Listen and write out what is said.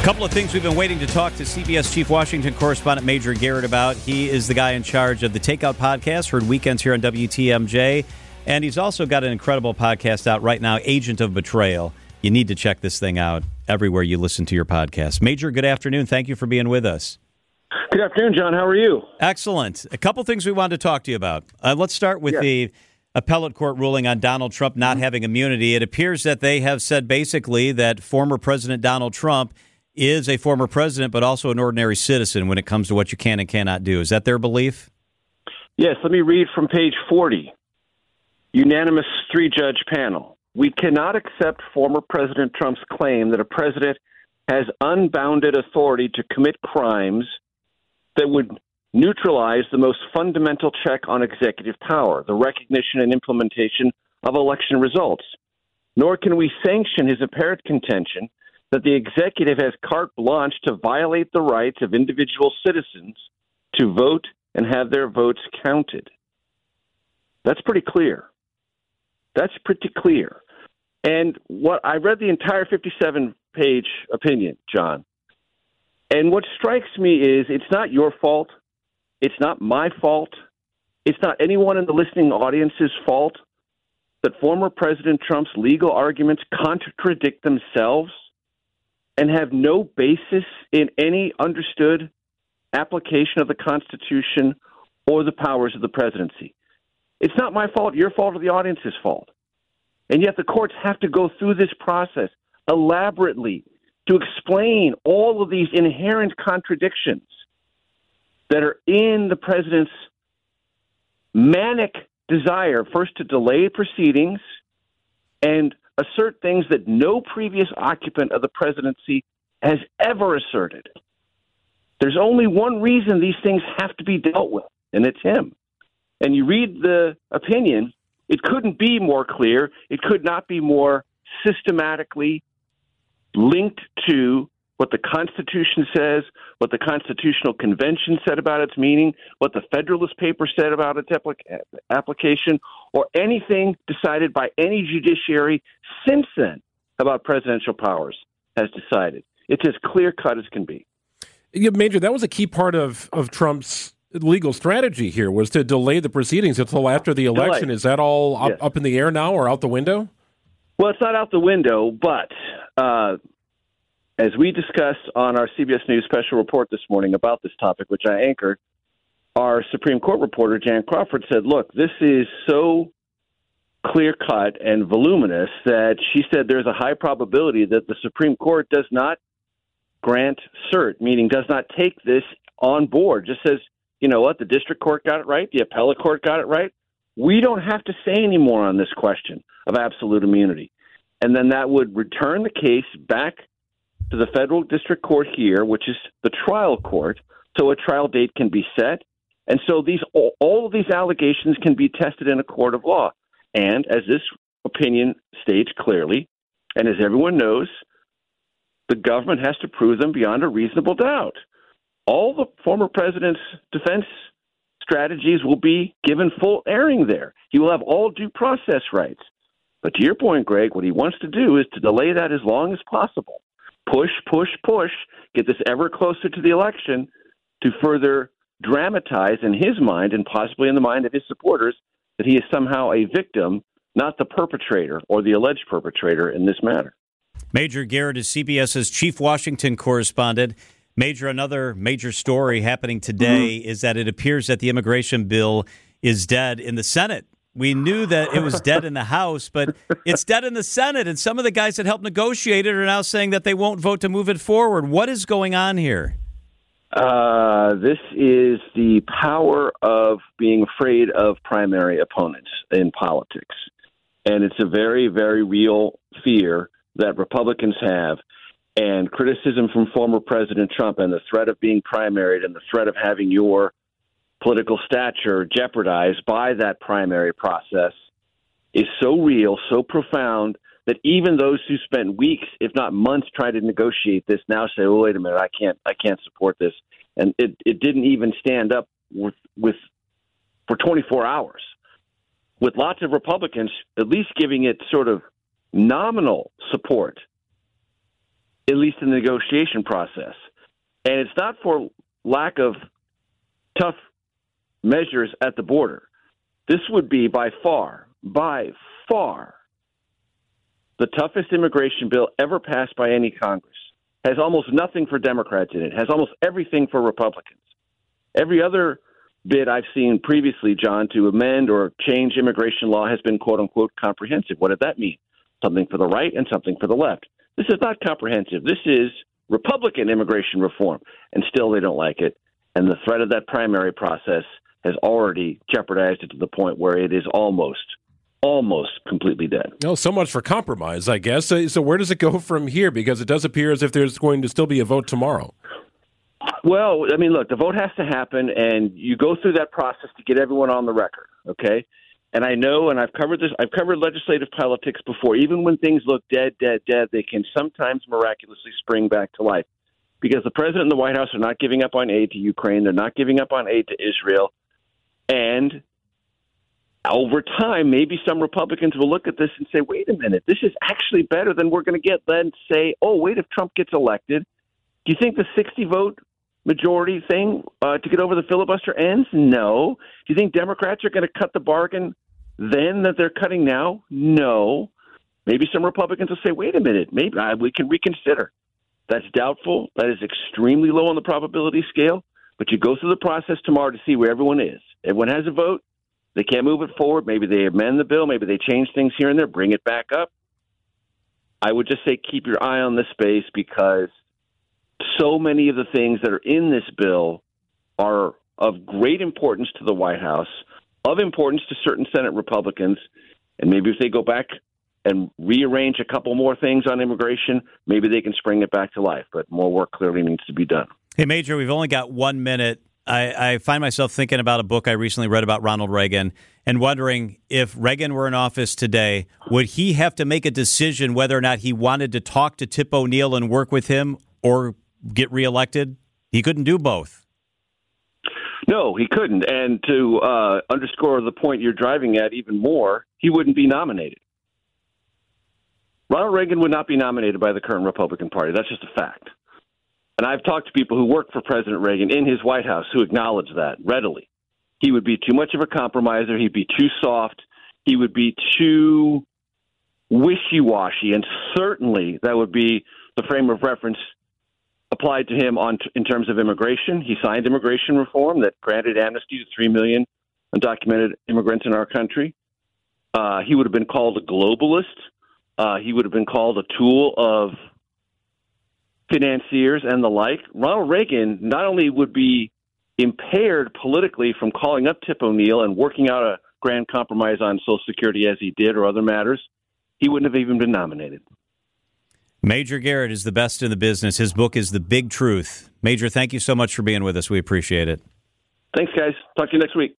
A couple of things we've been waiting to talk to CBS Chief Washington correspondent Major Garrett about. He is the guy in charge of the Takeout podcast, heard weekends here on WTMJ. And he's also got an incredible podcast out right now, Agent of Betrayal. You need to check this thing out everywhere you listen to your podcast. Major, good afternoon. Thank you for being with us. Good afternoon, John. How are you? Excellent. A couple things we wanted to talk to you about. Uh, let's start with the appellate court ruling on Donald Trump not mm-hmm. having immunity. It appears that they have said basically that former President Donald Trump is a former president, but also an ordinary citizen when it comes to what you can and cannot do. Is that their belief? Yes. Let me read from page 40. Unanimous three judge panel. We cannot accept former President Trump's claim that a president has unbounded authority to commit crimes that would neutralize the most fundamental check on executive power, the recognition and implementation of election results. Nor can we sanction his apparent contention that the executive has carte blanche to violate the rights of individual citizens to vote and have their votes counted. That's pretty clear. That's pretty clear. And what I read the entire 57 page opinion, John. And what strikes me is it's not your fault. It's not my fault. It's not anyone in the listening audience's fault that former President Trump's legal arguments contradict themselves and have no basis in any understood application of the Constitution or the powers of the presidency. It's not my fault, your fault, or the audience's fault. And yet the courts have to go through this process elaborately to explain all of these inherent contradictions that are in the president's manic desire, first to delay proceedings and assert things that no previous occupant of the presidency has ever asserted. There's only one reason these things have to be dealt with, and it's him. And you read the opinion, it couldn't be more clear. It could not be more systematically linked to what the Constitution says, what the Constitutional Convention said about its meaning, what the Federalist Papers said about its application, or anything decided by any judiciary since then about presidential powers has decided. It's as clear cut as can be. Yeah, Major, that was a key part of, of Trump's legal strategy here was to delay the proceedings until after the election. Delay. Is that all up, yes. up, in the air now or out the window? Well, it's not out the window, but uh, as we discussed on our CBS News special report this morning about this topic, which I anchored, our Supreme Court reporter, Jan Crawford, said, Look, this is so clear cut and voluminous that she said there's a high probability that the Supreme Court does not grant cert, meaning does not take this on board, just says, you know what, the district court got it right, the appellate court got it right. We don't have to say any more on this question of absolute immunity. And then that would return the case back to the federal district court here, which is the trial court, so a trial date can be set. And so these all, all of these allegations can be tested in a court of law. And as this opinion states clearly, and as everyone knows, the government has to prove them beyond a reasonable doubt. All the former president's defense strategies will be given full airing there. He will have all due process rights. But to your point, Greg, what he wants to do is to delay that as long as possible push, push, push, get this ever closer to the election to further dramatize in his mind and possibly in the mind of his supporters that he is somehow a victim, not the perpetrator or the alleged perpetrator in this matter. Major Garrett is CBS's chief Washington correspondent. Major, another major story happening today mm-hmm. is that it appears that the immigration bill is dead in the Senate. We knew that it was dead in the House, but it's dead in the Senate. And some of the guys that helped negotiate it are now saying that they won't vote to move it forward. What is going on here? Uh, this is the power of being afraid of primary opponents in politics. And it's a very, very real fear that Republicans have. And criticism from former President Trump and the threat of being primaried and the threat of having your political stature jeopardized by that primary process is so real, so profound that even those who spent weeks, if not months, trying to negotiate this now say, "Oh, wait a minute, I can't, I can't support this," and it it didn't even stand up with with for 24 hours, with lots of Republicans at least giving it sort of nominal support. at least in the negotiation process. And it's not for lack of tough measures at the border. This would be by far, by far, the toughest immigration bill ever passed by any Congress. Has almost nothing for Democrats in it, has almost everything for Republicans. Every other bid I've seen previously, John, to amend or change immigration law has been quote unquote comprehensive. What did that mean? Something for the right and something for the left. This is not comprehensive. This is Republican immigration reform, and still they don't like it. And the threat of that primary process has already jeopardized it to the point where it is almost almost completely dead. No, oh, so much for compromise, I guess. So, so, where does it go from here? Because it does appear as if there's going to still be a vote tomorrow. Well, I mean, look, the vote has to happen, and you go through that process to get everyone on the record. Okay, and I know, and I've covered this. I've covered legislative politics before. Even when things look dead, dead, dead, they can sometimes miraculously spring back to life because the president and the White House are not giving up on aid to Ukraine. They're not giving up on aid to Israel, and over time, maybe some Republicans will look at this and say, "Wait a minute, this is actually better than we're going to get." Then say, "Oh, wait, if Trump gets elected." Do you think the 60 vote majority thing uh, to get over the filibuster ends? No. Do you think Democrats are going to cut the bargain then that they're cutting now? No. Maybe some Republicans will say, wait a minute, maybe uh, we can reconsider. That's doubtful. That is extremely low on the probability scale. But you go through the process tomorrow to see where everyone is. Everyone has a vote. They can't move it forward. Maybe they amend the bill. Maybe they change things here and there, bring it back up. I would just say keep your eye on this space because so many of the things that are in this bill are of great importance to the White House, of importance to certain Senate Republicans, and maybe if they go back and rearrange a couple more things on immigration, maybe they can spring it back to life. But more work clearly needs to be done. Hey, Major, we've only got one minute. I, I, find myself thinking about a book I recently read about Ronald Reagan and wondering if Reagan were in office today, would he have to make a decision whether or not he wanted to talk to Tip O'Neill and work with him or get reelected? He couldn't do both. No, he couldn't. And to uh, underscore the point you're driving at even more, he wouldn't be nominated. Ronald Reagan would not be nominated by the current Republican Party. That's just a fact. And I've talked to people who worked for President Reagan in his White House who acknowledge that readily. He would be too much of a compromiser. He'd be too soft. He would be too wishy washy. And certainly that would be the frame of reference applied to him on in terms of immigration. He signed immigration reform that granted amnesty to three million undocumented immigrants in our country. Uh, he would have been called a globalist. Uh, he would have been called a tool of financiers and the like. Ronald Reagan not only would be impaired politically from calling up Tip O'Neill and working out a grand compromise on Social Security as he did or other matters, he wouldn't have even been nominated. Major Garrett is the best in the business. His book is The Big Truth. Major, thank you so much for being with us. We appreciate it. Thanks, guys. Talk to you next week.